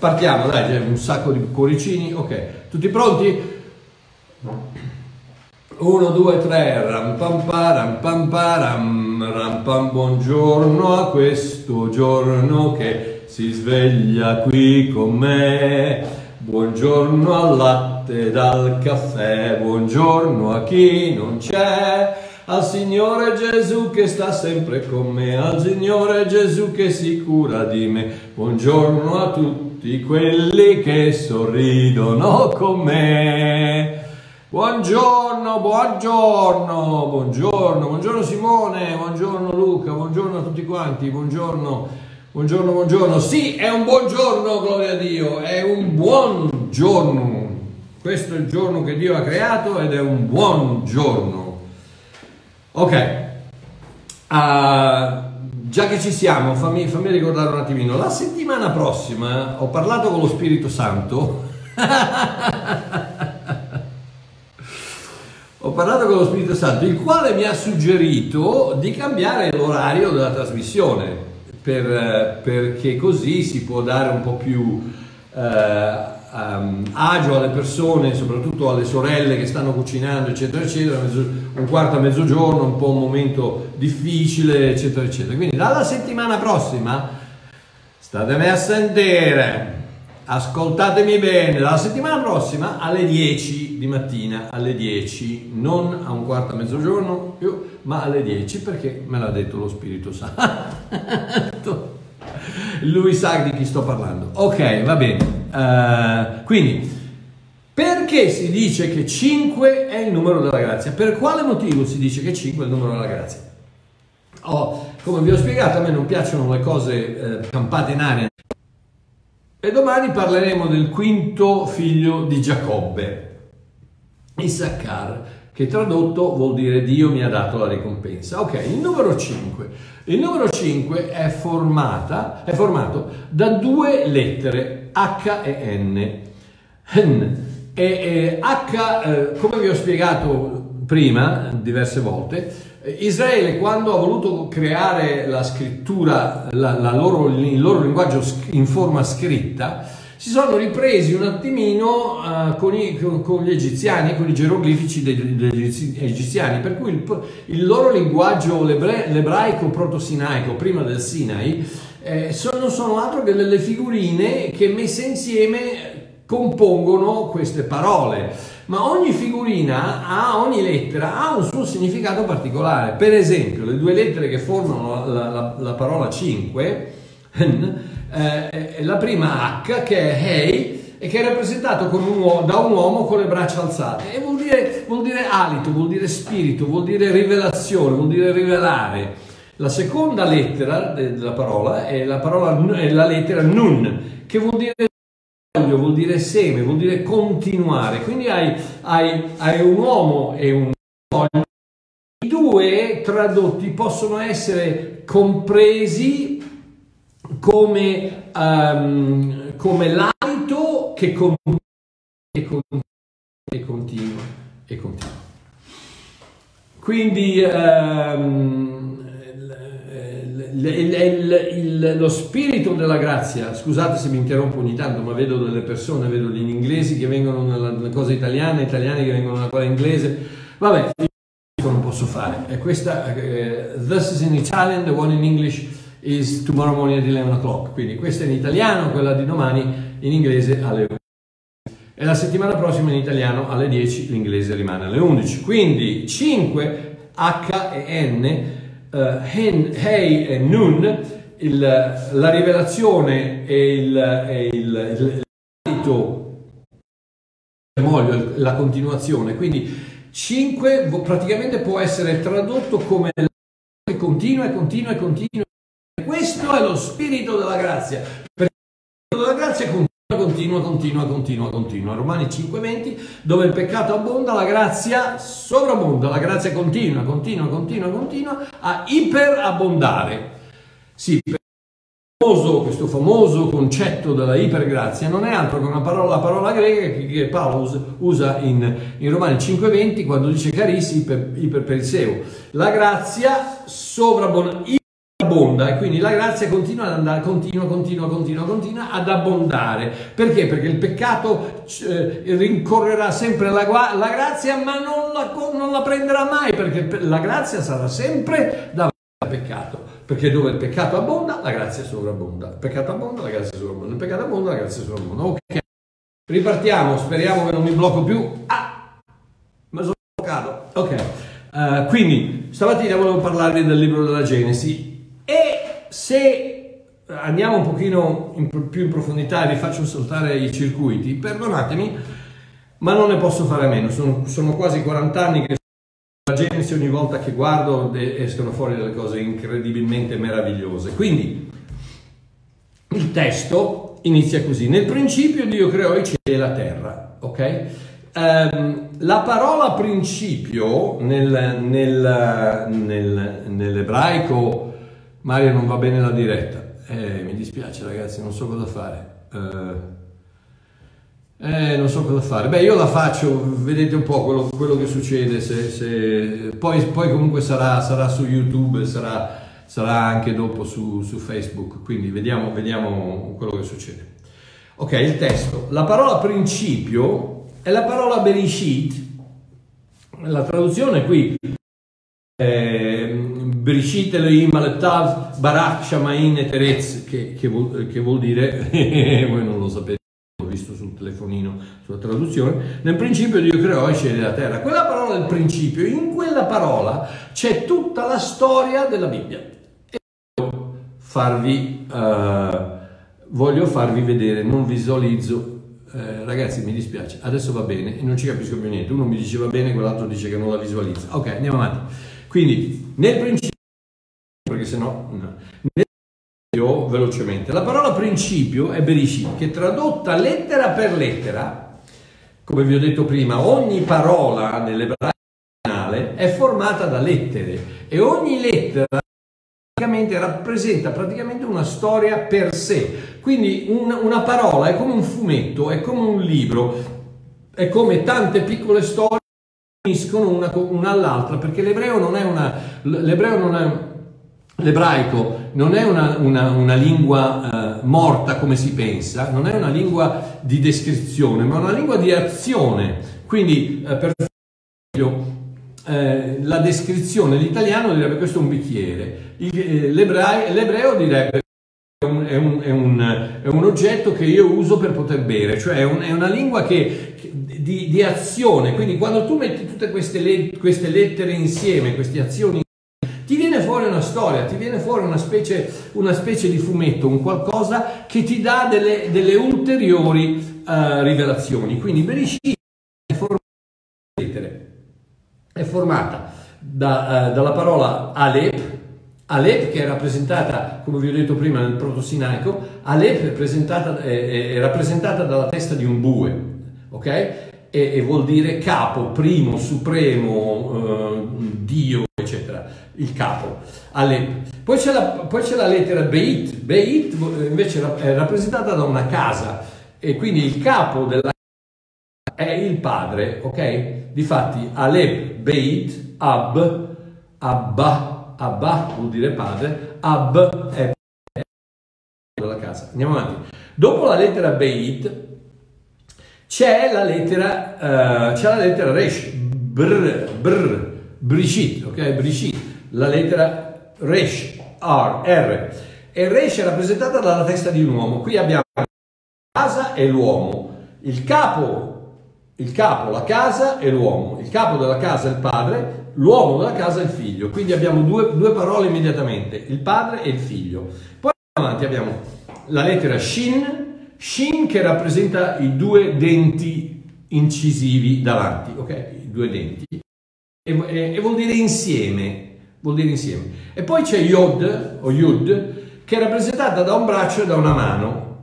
partiamo, dai, un sacco di cuoricini, ok, tutti pronti? 1, 2, 3, ram pam param pam param, ram pam buongiorno a questo giorno che si sveglia qui con me. Buongiorno al latte dal caffè, buongiorno a chi non c'è, al Signore Gesù che sta sempre con me, al Signore Gesù che si cura di me. Buongiorno a tutti quelli che sorridono con me. Buongiorno, buongiorno, buongiorno, buongiorno Simone, buongiorno Luca, buongiorno a tutti quanti, buongiorno, buongiorno, buongiorno. Sì, è un buongiorno, gloria a Dio, è un buon giorno. Questo è il giorno che Dio ha creato ed è un buon giorno. Ok, uh, già che ci siamo, fammi, fammi ricordare un attimino. La settimana prossima ho parlato con lo Spirito Santo. ho parlato con lo Spirito Santo, il quale mi ha suggerito di cambiare l'orario della trasmissione, per, perché così si può dare un po' più eh, um, agio alle persone, soprattutto alle sorelle che stanno cucinando, eccetera, eccetera, un quarto a mezzogiorno, un po' un momento difficile, eccetera, eccetera. Quindi dalla settimana prossima, statemi a sentire, ascoltatemi bene, dalla settimana prossima alle 10 di mattina, alle 10, non a un quarto a mezzogiorno più, ma alle 10 perché me l'ha detto lo Spirito Santo. Lui sa di chi sto parlando. Ok, va bene. Uh, quindi, perché si dice che 5 è il numero della grazia? Per quale motivo si dice che 5 è il numero della grazia? Oh, come vi ho spiegato, a me non piacciono le cose eh, campate in aria. E domani parleremo del quinto figlio di Giacobbe, Issachar, che tradotto vuol dire Dio mi ha dato la ricompensa. Ok, il numero 5. Il numero 5 è, formata, è formato da due lettere H e N. N. E, e H, eh, come vi ho spiegato prima, diverse volte, Israele quando ha voluto creare la scrittura, la, la loro, il loro linguaggio in forma scritta, si sono ripresi un attimino uh, con, i, con, con, gli egiziani, con i geroglifici degli, degli egiziani, per cui il, il loro linguaggio l'ebraico proto-sinaico, prima del Sinai, eh, sono, non sono altro che delle figurine che messe insieme compongono queste parole. Ma ogni figurina, ha, ogni lettera ha un suo significato particolare. Per esempio, le due lettere che formano la, la, la parola 5, eh, la prima H che è Hey e che è rappresentato un uomo, da un uomo con le braccia alzate e vuol dire, vuol dire alito, vuol dire spirito, vuol dire rivelazione, vuol dire rivelare. La seconda lettera della parola è la, parola, è la lettera Nun, che vuol dire vuol dire seme, vuol dire continuare. Quindi hai, hai, hai un uomo e un voglio. I due tradotti possono essere compresi come, um, come l'alito che continua e continua e continua. E continua. Quindi um, il, il, il, lo spirito della grazia, scusate se mi interrompo ogni tanto, ma vedo delle persone, vedo gli inglesi che vengono nella cosa italiana, italiani che vengono nella cosa inglese, vabbè, non posso fare. E questa, uh, this is in Italian, the one in English is tomorrow morning at 11 o'clock. Quindi questa è in italiano, quella di domani in inglese alle 11. E la settimana prossima in italiano alle 10, l'inglese rimane alle 11. Quindi 5 H e N, hen, Hey e Nun, il, la rivelazione e il, e il, il, la continuazione. Quindi 5 praticamente può essere tradotto come continua e continua e continua questo è lo spirito della grazia. Perché lo spirito della grazia continua, continua, continua, continua. Romani 5:20, dove il peccato abbonda, la grazia sovrabbonda, la grazia continua, continua, continua, continua a iperabbondare. Sì, famoso, questo famoso concetto della ipergrazia non è altro che una parola, la parola greca che, Paolo usa in, in Romani 5:20 quando dice carissi iper, iperperiseo. La grazia sovrabbonda abbonda e quindi la grazia continua ad andare, continua, continua, continua, continua ad abbondare. Perché? Perché il peccato eh, rincorrerà sempre la, la grazia, ma non la, non la, prenderà mai, perché la grazia sarà sempre davanti al peccato. Perché dove il peccato abbonda, la grazia sovrabbonda. Il peccato abbonda, la grazia sovrabbonda. Il peccato abbonda, la grazia sovrabbonda. Ok. Ripartiamo, speriamo che non mi blocco più. Ah! Mi sono bloccato. Ok. Uh, quindi, stamattina volevo parlarvi del libro della Genesi e se andiamo un pochino in, più in profondità e vi faccio saltare i circuiti, perdonatemi, ma non ne posso fare a meno. Sono, sono quasi 40 anni che la Genesi ogni volta che guardo escono fuori delle cose incredibilmente meravigliose. Quindi il testo inizia così: Nel principio Dio creò i cieli e la terra, ok? Um, la parola principio nel, nel, nel, nell'ebraico Mario non va bene la diretta. Eh, mi dispiace ragazzi, non so cosa fare. Eh, eh, non so cosa fare. Beh, io la faccio, vedete un po' quello, quello che succede. Se, se... Poi, poi, comunque sarà, sarà su YouTube, sarà, sarà anche dopo su, su, Facebook. Quindi vediamo, vediamo quello che succede. Ok, il testo. La parola principio è la parola Berishit. La traduzione qui Berishit Elohim Barak Shamain e Terez, che, vuol, dire, voi non lo sapete, l'ho visto sul telefonino, sulla traduzione, nel principio Dio creò e la terra. Quella parola del principio, in quella parola c'è tutta la storia della Bibbia. E voglio farvi, uh, voglio farvi vedere, non visualizzo eh, ragazzi mi dispiace, adesso va bene e non ci capisco più niente, uno mi dice va bene, quell'altro dice che non la visualizza. Ok, andiamo avanti. Quindi nel principio perché sennò no. Nel velocemente. La parola principio è Berishit, che tradotta lettera per lettera, come vi ho detto prima, ogni parola nell'ebraico è formata da lettere e ogni lettera praticamente rappresenta praticamente una storia per sé. Quindi un, una parola è come un fumetto, è come un libro, è come tante piccole storie uniscono una, una all'altra, perché l'ebreo non è una... L'ebreo non è L'ebraico non è una, una, una lingua eh, morta come si pensa, non è una lingua di descrizione, ma una lingua di azione. Quindi, eh, per esempio, eh, la descrizione, l'italiano direbbe questo è un bicchiere, Il, eh, l'ebreo direbbe è un, è, un, è, un, è oggetto che io uso per poter bere, cioè è, un, una lingua che, di, di, azione, quindi quando tu metti tutte queste, le, queste lettere insieme, queste azioni ti viene fuori una storia, ti viene fuori una specie, una specie di fumetto, un qualcosa che ti dà delle, delle ulteriori uh, rivelazioni. Quindi Bereshit è formata, è formata da, uh, dalla parola Alep, Alep che è rappresentata, come vi ho detto prima, nel proto-sinaico, Alep è, è, è, rappresentata dalla testa di un bue, ok? E, e vuol dire capo, primo, supremo, uh, Dio, eccetera il capo. Alle... Poi, c'è la, poi c'è la lettera Beit, Beit invece è rappresentata da una casa e quindi il capo della casa è il padre, ok? Difatti Aleb, Beit, Ab, Abba, Abba vuol dire padre, Ab è della casa. Andiamo avanti. Dopo la lettera Beit c'è la lettera, uh, c'è la lettera Resh, Brr, Brr, Brishit, ok? Brishit la lettera Resh, R, R. E Resh è rappresentata dalla testa di un uomo. Qui abbiamo la casa e l'uomo. Il capo, il capo, la casa e l'uomo. Il capo della casa è il padre, l'uomo della casa è il figlio. Quindi abbiamo due, due parole immediatamente, il padre e il figlio. Poi avanti abbiamo la lettera Shin, Shin che rappresenta i due denti incisivi davanti, ok? I due denti. E, e, e vuol dire insieme, vuol dire insieme. E poi c'è Yod o Yud che è rappresentata da un braccio e da una mano,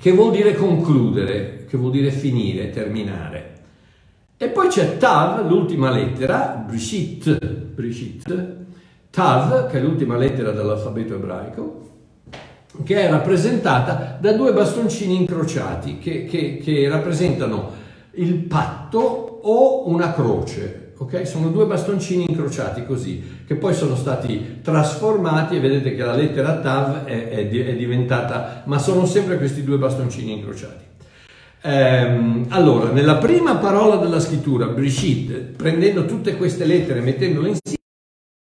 che vuol dire concludere, che vuol dire finire, terminare. E poi c'è Tav, l'ultima lettera, Brishit, Brishit, Tav, che è l'ultima lettera dell'alfabeto ebraico, che è rappresentata da due bastoncini incrociati che, che, che rappresentano il patto o una croce ok? Sono due bastoncini incrociati così, che poi sono stati trasformati e vedete che la lettera Tav è, è, è diventata, ma sono sempre questi due bastoncini incrociati. Ehm, allora, nella prima parola della scrittura, Brigitte, prendendo tutte queste lettere e mettendole insieme,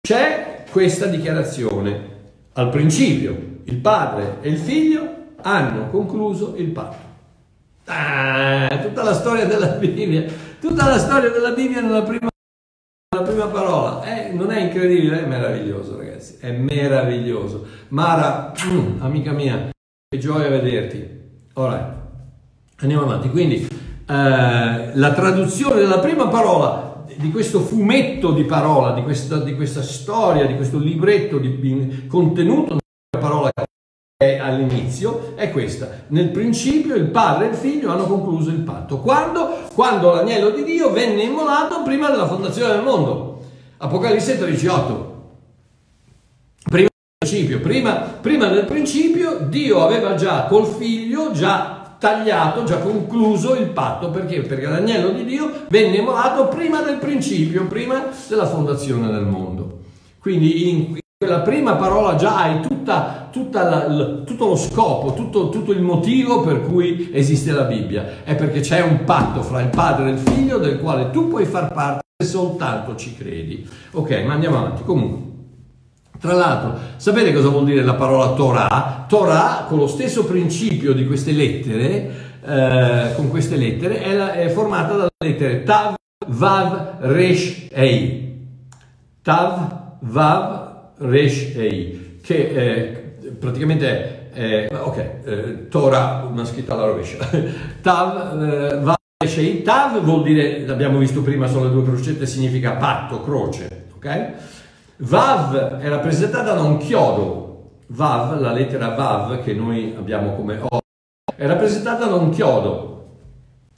c'è questa dichiarazione. Al principio il padre e il figlio hanno concluso il patto. Ah, tutta la storia della Bibbia, tutta la storia della Bibbia nella prima, nella prima parola. Eh, non è incredibile? È meraviglioso, ragazzi. È meraviglioso. Mara, mm, amica mia, che gioia vederti. Ora, andiamo avanti. Quindi, eh, la traduzione della prima parola di questo fumetto di parola, di questa, di questa storia, di questo libretto di, contenuto nella parola all'inizio è questa. Nel principio il padre e il figlio hanno concluso il patto. Quando? Quando l'agnello di Dio venne immolato prima della fondazione del mondo. Apocalisse 13:8. Prima del principio, prima, prima del principio Dio aveva già col figlio già tagliato, già concluso il patto. Perché? Perché l'agnello di Dio venne immolato prima del principio, prima della fondazione del mondo. Quindi in, quella prima parola già hai tutta, la, tutto lo scopo, tutto, tutto, il motivo per cui esiste la Bibbia. È perché c'è un patto fra il padre e il figlio del quale tu puoi far parte se soltanto ci credi. Ok, ma andiamo avanti. Comunque. Tra l'altro, sapete cosa vuol dire la parola Torah? Torah, con lo stesso principio di queste lettere, eh, con queste lettere, è, la, è formata dalle lettere Tav, Vav, Resh, Ei. Tav, Vav, Resh Ei, che eh, praticamente è, ok, eh, Torah, una scritta alla rovescia, Tav, eh, va Resh Ei, Tav vuol dire, l'abbiamo visto prima, sono le due crocette, significa patto, croce, ok? Vav è rappresentata da un chiodo, Vav, la lettera Vav che noi abbiamo come O, è rappresentata da un chiodo.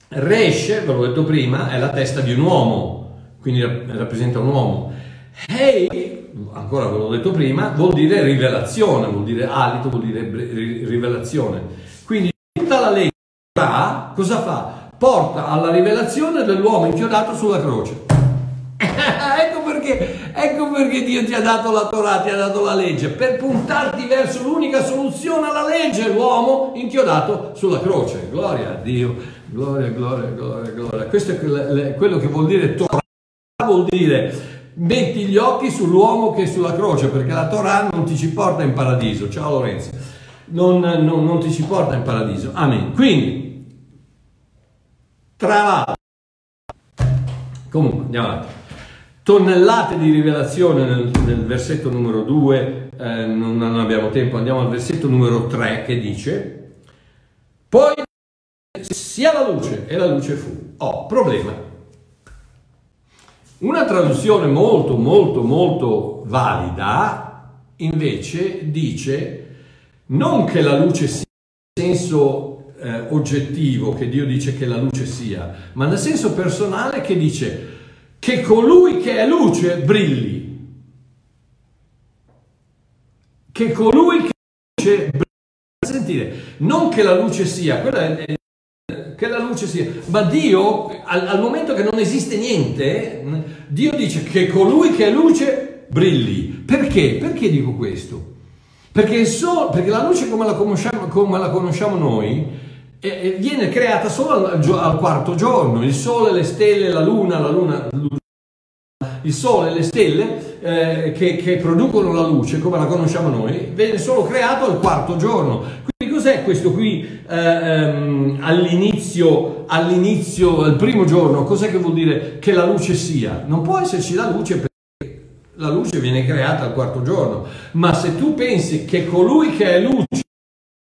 Resh, ve l'ho detto prima, è la testa di un uomo, quindi rappresenta un uomo. Hei ancora ve l'ho detto prima, vuol dire rivelazione, vuol dire alito, vuol dire rivelazione. Quindi tutta la legge cosa fa? Porta alla rivelazione dell'uomo inchiodato sulla croce. ecco, perché, ecco perché Dio ti ha dato la Torah, ti ha dato la legge, per puntarti verso l'unica soluzione alla legge, l'uomo inchiodato sulla croce. Gloria a Dio, gloria, gloria, gloria, gloria. Questo è quello che vuol dire Torah, vuol dire metti gli occhi sull'uomo che è sulla croce, perché la Torah non ti ci porta in paradiso. Ciao Lorenzo, non, non, non ti ci porta in paradiso. Amen. Quindi, tra l'altro, comunque andiamo avanti. Tonnellate di rivelazione nel, nel versetto numero 2, eh, non, non abbiamo tempo, andiamo al versetto numero 3 che dice, poi sia la luce e la luce fu. Oh, problema una traduzione molto, molto, molto valida invece dice non che la luce sia nel senso eh, oggettivo che Dio dice che la luce sia, ma nel senso personale che dice che colui che è luce brilli. Che colui che è luce brilli. Sentire, non che la luce sia, quella è luce sia. Ma Dio, al, al, momento che non esiste niente, Dio dice che colui che è luce brilli. Perché? Perché dico questo? Perché, so, perché la luce come la conosciamo, come la conosciamo noi eh, viene creata solo al, al, quarto giorno. Il sole, le stelle, la luna, la luna, il sole, le stelle eh, che, che producono la luce come la conosciamo noi, viene solo creato al quarto giorno cos'è questo qui eh, ehm, all'inizio, all'inizio, al primo giorno? Cos'è che vuol dire che la luce sia? Non può esserci la luce perché la luce viene creata al quarto giorno, ma se tu pensi che colui che è luce,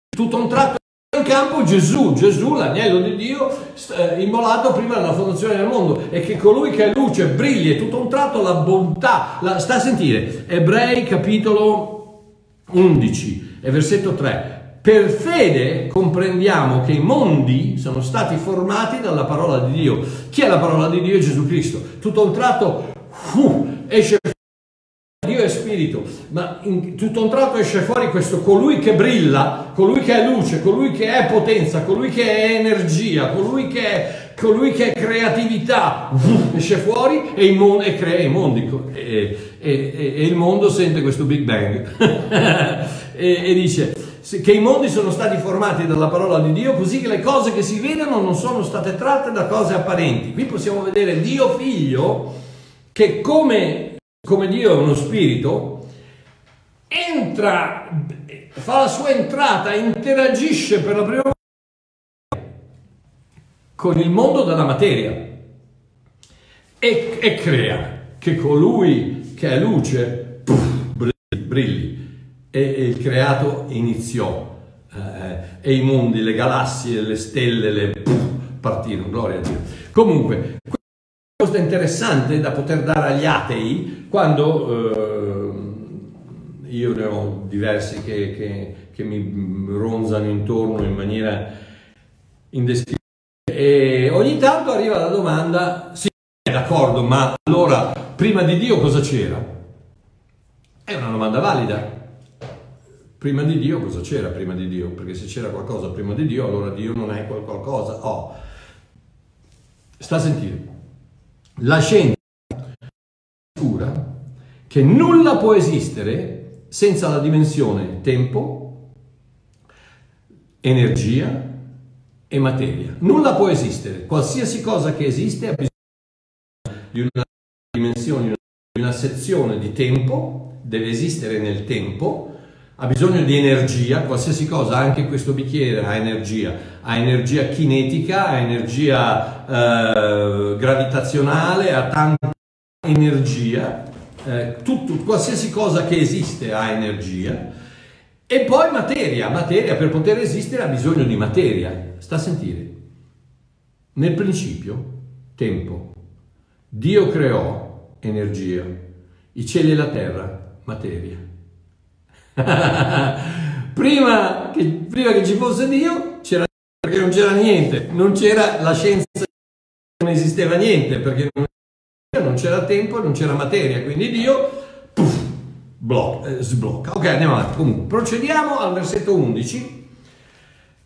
tutto un tratto in campo Gesù, Gesù l'agnello di Dio eh, immolato prima della fondazione del mondo e che colui che è luce brilli e tutto un tratto la bontà, la, sta a sentire, Ebrei capitolo 11 e versetto 3, per fede comprendiamo che i mondi sono stati formati dalla parola di Dio. Chi è la parola di Dio? Gesù Cristo. Tutto un tratto uh, esce Dio è spirito, ma in, tutto un tratto esce fuori questo colui che brilla, colui che è luce, colui che è potenza, colui che è energia, colui che è colui che è creatività, esce fuori e, mon- e crea i mondi. E, e, e, il mondo sente questo Big Bang e, dice che i mondi sono stati formati dalla parola di Dio così che le cose che si vedono non sono state tratte da cose apparenti. Qui possiamo vedere Dio figlio che come, come Dio è uno spirito, entra, fa la sua entrata, interagisce per la prima volta con il mondo della materia e, e crea che colui che è luce brilli. E, il creato iniziò eh, e i mondi, le galassie, le stelle, le puff, partirono, gloria a Dio. Comunque, cosa interessante da poter dare agli atei quando eh, io ne ho diversi che, che, che mi ronzano intorno in maniera indescrivibile e ogni tanto arriva la domanda, sì, d'accordo, ma allora prima di Dio cosa c'era? È una domanda valida. Prima di Dio cosa c'era prima di Dio? Perché se c'era qualcosa prima di Dio, allora Dio non è quel qualcosa. Oh. Sta a sentire. La scienza assicura che nulla può esistere senza la dimensione tempo, energia e materia. Nulla può esistere, qualsiasi cosa che esiste ha bisogno di una dimensione, di una sezione di tempo, deve esistere nel tempo, ha bisogno di energia, qualsiasi cosa, anche questo bicchiere ha energia, ha energia kinetica, ha energia eh, gravitazionale, ha tanta energia, eh, tutto, qualsiasi cosa che esiste ha energia e poi materia, materia per poter esistere ha bisogno di materia. Sta a sentire. Nel principio, tempo. Dio creò energia, i cieli e la terra, materia. prima, che, prima che ci fosse Dio, c'era perché non c'era niente, non c'era la scienza, non esisteva niente, perché non c'era tempo, non c'era materia, quindi Dio puff, blocca, eh, sblocca. Ok, andiamo avanti. Comunque, procediamo al versetto 11.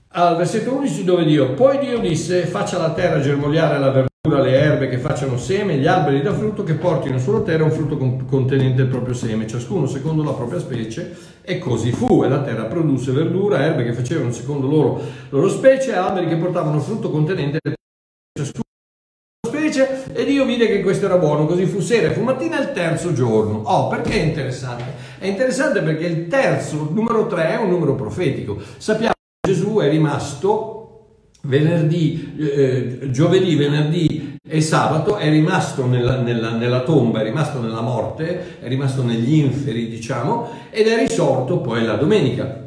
Al versetto 11 dove Dio, poi Dio disse, faccia la terra germogliare la verdura, le erbe che facciano seme, gli alberi da frutto che portino sulla terra un frutto contenente il proprio seme, ciascuno secondo la propria specie, e così fu. E la terra produsse verdura, erbe che facevano secondo loro, loro specie, alberi che portavano frutto contenente ciascuno specie e Dio vide che questo era buono, così fu sera e fu mattina il terzo giorno. Oh, perché è interessante? È interessante perché il terzo, numero 3, è un numero profetico. Sappiamo che Gesù è rimasto venerdì, eh, giovedì, venerdì e sabato, è rimasto nella, nella, nella, tomba, è rimasto nella morte, è rimasto negli inferi, diciamo, ed è risorto poi la domenica.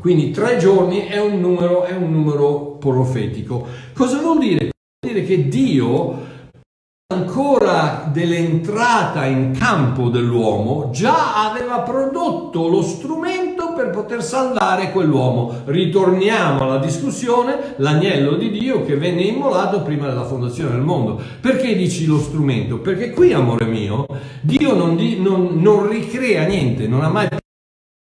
Quindi tre giorni è un numero, è un numero profetico. Cosa vuol dire? Vuol dire che Dio ancora dell'entrata in campo dell'uomo, già aveva prodotto lo strumento per poter salvare quell'uomo. Ritorniamo alla discussione, l'agnello di Dio che venne immolato prima della fondazione del mondo. Perché dici lo strumento? Perché qui, amore mio, Dio non, di, non, non ricrea niente, non ha mai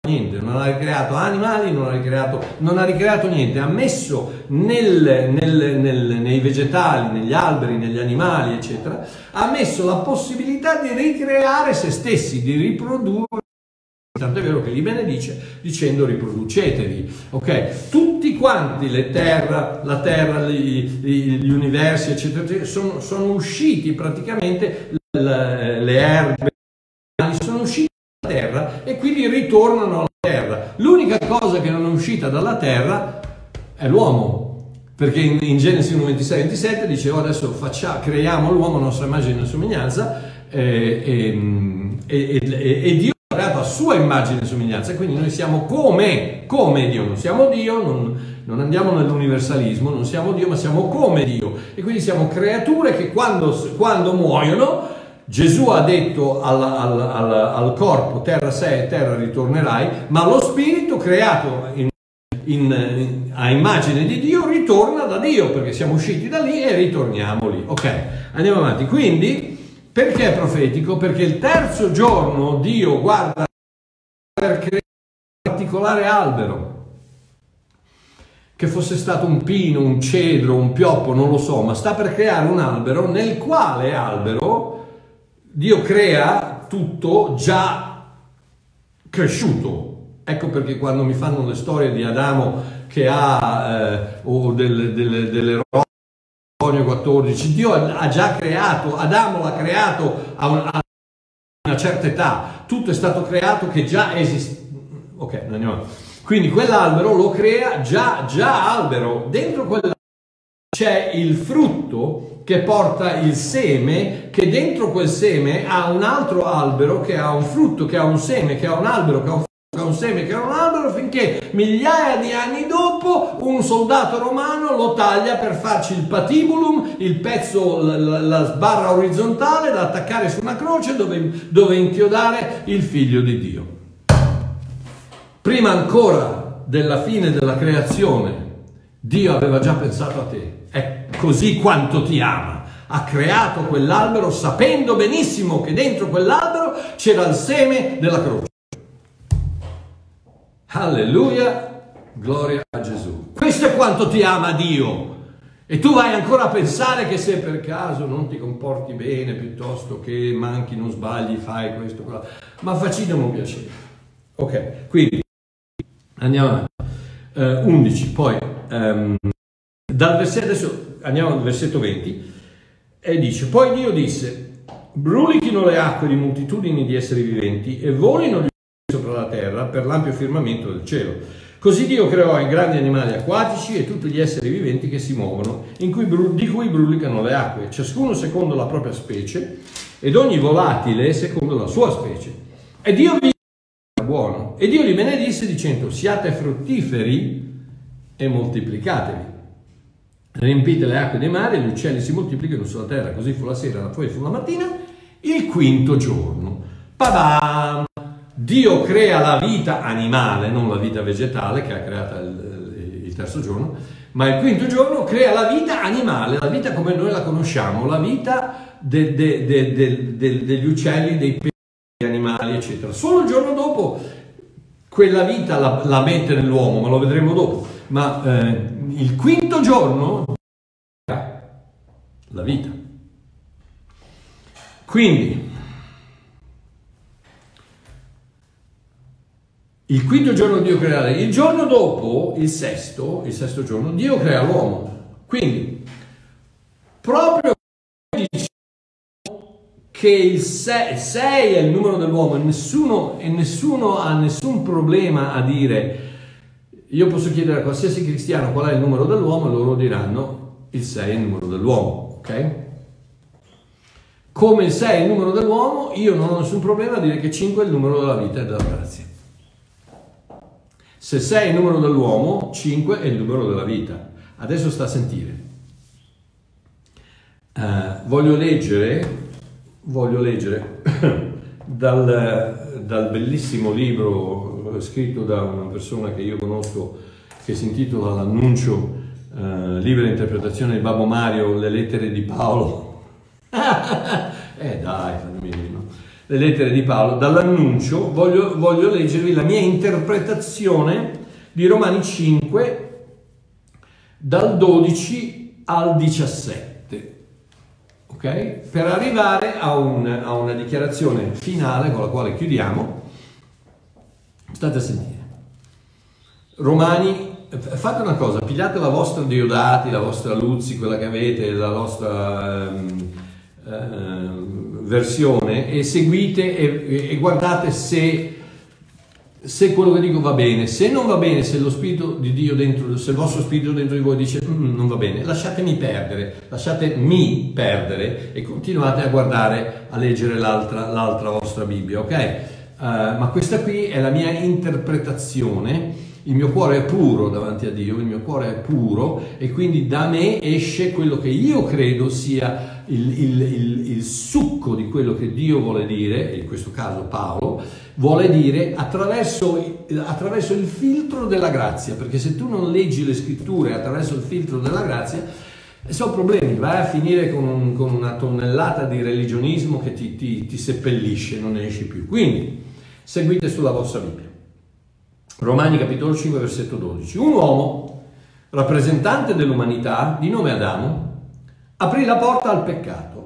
niente, non ha ricreato animali, non ha ricreato, non ha ricreato niente, ha messo nel, nel, nel, nei vegetali, negli alberi, negli animali, eccetera, ha messo la possibilità di ricreare se stessi, di riprodurre. Tanto è vero che li benedice dicendo riproducetevi, ok? Tutti quanti le terra, la terra, gli, gli universi, eccetera, eccetera sono, sono usciti praticamente le, le erbe, sono usciti terra e quindi ritornano alla terra. L'unica cosa che non è uscita dalla terra è l'uomo. Perché in, in Genesi 1, 26, 27 dice oh, adesso faccia, creiamo l'uomo a nostra immagine e somiglianza eh, e, e, e, Dio ha creato a sua immagine e somiglianza, quindi noi siamo come, come Dio, non siamo Dio, non, non andiamo nell'universalismo, non siamo Dio, ma siamo come Dio. E quindi siamo creature che quando, quando muoiono Gesù ha detto al, al, al, al, corpo terra sei e terra ritornerai, ma lo spirito creato in, in, in, a immagine di Dio ritorna da Dio perché siamo usciti da lì e ritorniamo lì. Ok, andiamo avanti. Quindi, perché è profetico? Perché il terzo giorno Dio guarda per creare un particolare albero che fosse stato un pino, un cedro, un pioppo, non lo so, ma sta per creare un albero nel quale albero Dio crea tutto già cresciuto. Ecco perché quando mi fanno le storie di Adamo che ha eh, o delle, delle, delle 14, Dio ha già creato, Adamo l'ha creato a una, certa età, tutto è stato creato che già esiste. Ok, andiamo. Quindi quell'albero lo crea già, già albero. Dentro quell'albero c'è il frutto che porta il seme, che dentro quel seme ha un altro albero che ha un frutto, che ha un seme, che ha un albero, che ha un frutto, ha un seme, che ha un albero, finché migliaia di anni dopo un soldato romano lo taglia per farci il patibulum, il pezzo, la, la sbarra orizzontale da attaccare su una croce dove, dove inchiodare il figlio di Dio. Prima ancora della fine della creazione, Dio aveva già pensato a te. È così quanto ti ama. Ha creato quell'albero sapendo benissimo che dentro quell'albero c'era il seme della croce. Alleluia, gloria a Gesù. Questo è quanto ti ama Dio. E tu vai ancora a pensare che se per caso non ti comporti bene, piuttosto che manchi, non sbagli, fai questo, quello. Ma facciamo un piacere. Ok, quindi Andiamo avanti. Uh, 11, poi um, dal versetto, adesso andiamo al versetto 20 e dice, poi Dio disse, brulichino le acque di moltitudini di esseri viventi e volino gli sopra la terra per l'ampio firmamento del cielo. Così Dio creò i grandi animali acquatici e tutti gli esseri viventi che si muovono, cui, di cui brulicano le acque, ciascuno secondo la propria specie, ed ogni volatile secondo la sua specie. E Dio vi buono. E Dio li benedisse dicendo siate fruttiferi e moltiplicatevi. Riempite le acque dei mari, gli uccelli si moltiplicano sulla terra, così fu la sera, poi fu la mattina, il quinto giorno. Padam! Dio crea la vita animale, non la vita vegetale che ha creato il, il terzo giorno, ma il quinto giorno crea la vita animale, la vita come noi la conosciamo, la vita de, de, de, degli uccelli, dei pesci animali, eccetera. Solo il giorno dopo quella vita la, la mette nell'uomo, ma lo vedremo dopo. Ma eh, il quinto giorno la vita. Quindi, il quinto giorno Dio crea il giorno dopo, il sesto, il sesto giorno, Dio crea l'uomo. Quindi, proprio che il 6, è il numero dell'uomo nessuno, e nessuno ha nessun problema a dire io posso chiedere a qualsiasi cristiano qual è il numero dell'uomo e loro diranno il 6 è il numero dell'uomo, ok? Come il 6 è il numero dell'uomo, io non ho nessun problema a dire che 5 è il numero della vita e della grazia. Se 6 è il numero dell'uomo, 5 è il numero della vita. Adesso sta a sentire. Uh, voglio leggere voglio leggere dal, dal, bellissimo libro scritto da una persona che io conosco che si intitola L'annuncio, eh, libera interpretazione di Babbo Mario, le lettere di Paolo. eh dai, fammi no? Le lettere di Paolo. Dall'annuncio voglio, voglio leggervi la mia interpretazione di Romani 5 dal 12 al 17 okay? per arrivare a, un, a una dichiarazione finale con la quale chiudiamo. State a sentire. Romani, fate una cosa, pigliate la vostra Diodati, la vostra Luzzi, quella che avete, la vostra um, versione e seguite e, e guardate se se quello che dico va bene, se non va bene, se lo spirito di Dio dentro, se il vostro spirito dentro di voi dice mm, non va bene, lasciatemi perdere, lasciatemi perdere e continuate a guardare, a leggere l'altra, l'altra vostra Bibbia, ok? Uh, ma questa qui è la mia interpretazione, il mio cuore è puro davanti a Dio, il mio cuore è puro e quindi da me esce quello che io credo sia il, il, il, il succo di quello che Dio vuole dire, in questo caso Paolo, vuole dire attraverso, attraverso, il filtro della grazia, perché se tu non leggi le scritture attraverso il filtro della grazia, sono problemi, vai a finire con, un, con una tonnellata di religionismo che ti, ti, ti seppellisce, non ne esci più. Quindi, seguite sulla vostra Bibbia. Romani capitolo 5, versetto 12. Un uomo rappresentante dell'umanità, di nome Adamo, aprì la porta al peccato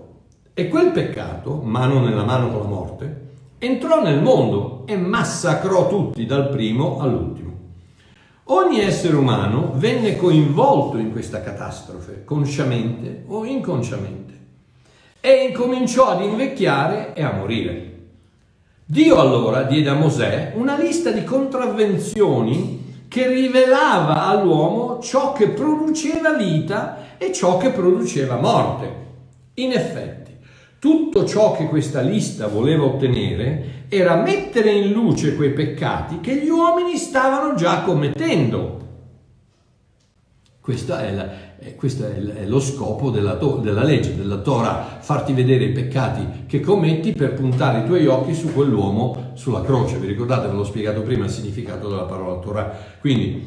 e quel peccato, mano nella mano con la morte, entrò nel mondo e massacrò tutti dal primo all'ultimo. Ogni essere umano venne coinvolto in questa catastrofe, consciamente o inconsciamente, e incominciò ad invecchiare e a morire. Dio allora diede a Mosè una lista di contravvenzioni che rivelava all'uomo ciò che produceva vita e ciò che produceva morte. In effetti, tutto ciò che questa lista voleva ottenere era mettere in luce quei peccati che gli uomini stavano già commettendo. Questo è, la, questo è lo scopo della, della, legge, della Torah, farti vedere i peccati che commetti per puntare i tuoi occhi su quell'uomo sulla croce. Vi ricordate, ve l'ho spiegato prima il significato della parola Torah. Quindi,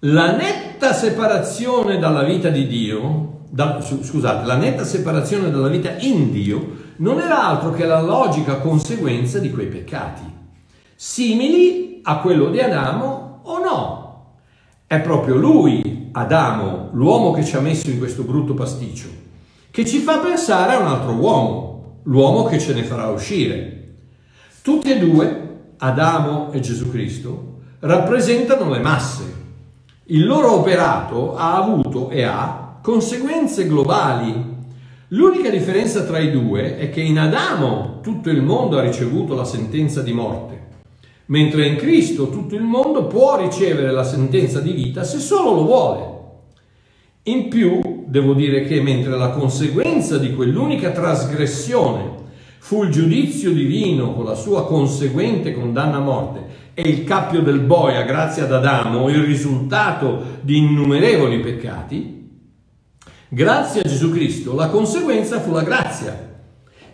la netta separazione dalla vita di Dio da, scusate, la netta separazione dalla vita in Dio non era altro che la logica conseguenza di quei peccati, simili a quello di Adamo o no. È proprio lui, Adamo, l'uomo che ci ha messo in questo brutto pasticcio, che ci fa pensare a un altro uomo, l'uomo che ce ne farà uscire. Tutti e due, Adamo e Gesù Cristo, rappresentano le masse. Il loro operato ha avuto e ha conseguenze globali. L'unica differenza tra i due è che in Adamo tutto il mondo ha ricevuto la sentenza di morte, mentre in Cristo tutto il mondo può ricevere la sentenza di vita se solo lo vuole. In più, devo dire che mentre la conseguenza di quell'unica trasgressione fu il giudizio divino con la sua conseguente condanna a morte e il cappio del boia grazie ad Adamo, il risultato di innumerevoli peccati, Grazie a Gesù Cristo la conseguenza fu la grazia,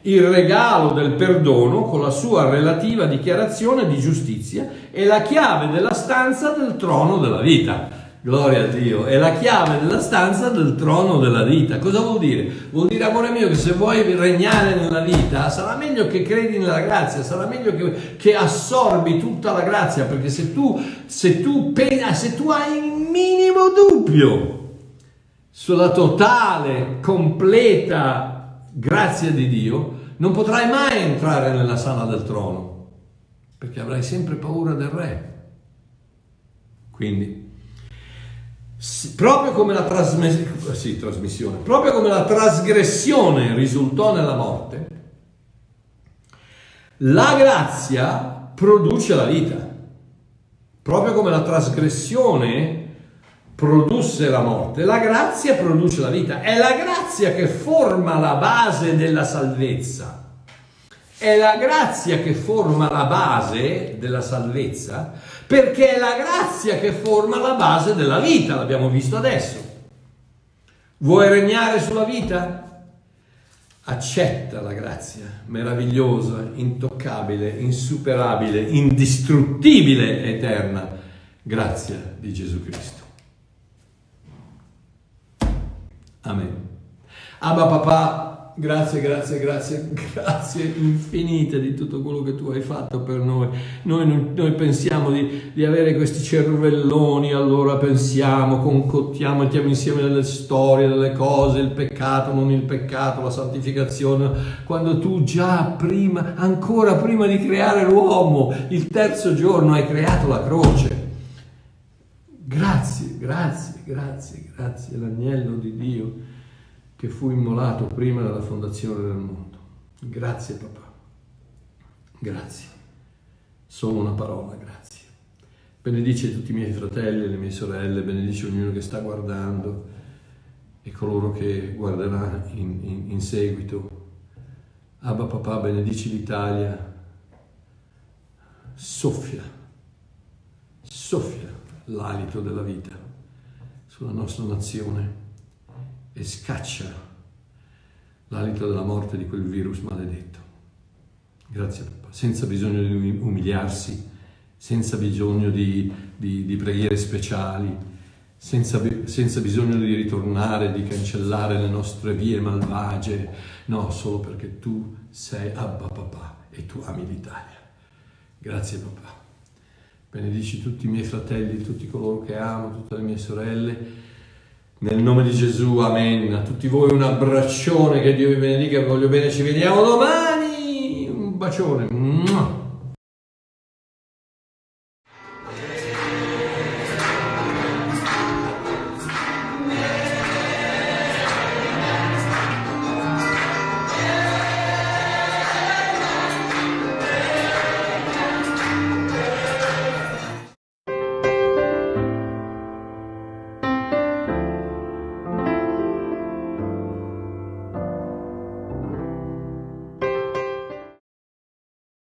il regalo del perdono con la sua relativa dichiarazione di giustizia e la chiave della stanza del trono della vita. Gloria a Dio, è la chiave della stanza del trono della vita. Cosa vuol dire? Vuol dire, amore mio, che se vuoi regnare nella vita, sarà meglio che credi nella grazia, sarà meglio che, che assorbi tutta la grazia, perché se tu, se tu, se tu hai il minimo dubbio sulla totale, completa grazia di Dio, non potrai mai entrare nella sala del trono, perché avrai sempre paura del re. Quindi, proprio come la trasmissione, sì, proprio come la trasgressione risultò nella morte, la grazia produce la vita. Proprio come la trasgressione produsse la morte, la grazia produce la vita. È la grazia che forma la base della salvezza. È la grazia che forma la base della salvezza perché è la grazia che forma la base della vita, l'abbiamo visto adesso. Vuoi regnare sulla vita? Accetta la grazia meravigliosa, intoccabile, insuperabile, indistruttibile, eterna grazia di Gesù Cristo. Amen. Abba papà, grazie, grazie, grazie, grazie infinite di tutto quello che tu hai fatto per noi. Noi, noi pensiamo di, di, avere questi cervelloni, allora pensiamo, concottiamo, mettiamo insieme delle storie, delle cose, il peccato, non il peccato, la santificazione, quando tu già prima, ancora prima di creare l'uomo, il terzo giorno hai creato la croce. Grazie, grazie, grazie, grazie, l'agnello di Dio che fu immolato prima della fondazione del mondo. Grazie papà, grazie. Solo una parola, grazie. Benedice tutti i miei fratelli e le mie sorelle, benedice ognuno che sta guardando e coloro che guarderà in, in, in seguito. Abba papà, benedici l'Italia, soffia, soffia l'alito della vita sulla nostra nazione e scaccia l'alito della morte di quel virus maledetto. Grazie papà, senza bisogno di umiliarsi, senza bisogno di, di, di preghiere speciali, senza, senza, bisogno di ritornare, di cancellare le nostre vie malvagie, no, solo perché tu sei Abba papà e tu ami l'Italia. Grazie papà benedici tutti i miei fratelli, tutti coloro che amo, tutte le mie sorelle. Nel nome di Gesù, amen. A tutti voi un abbraccione, che Dio vi benedica, voglio bene, ci vediamo domani. Un bacione.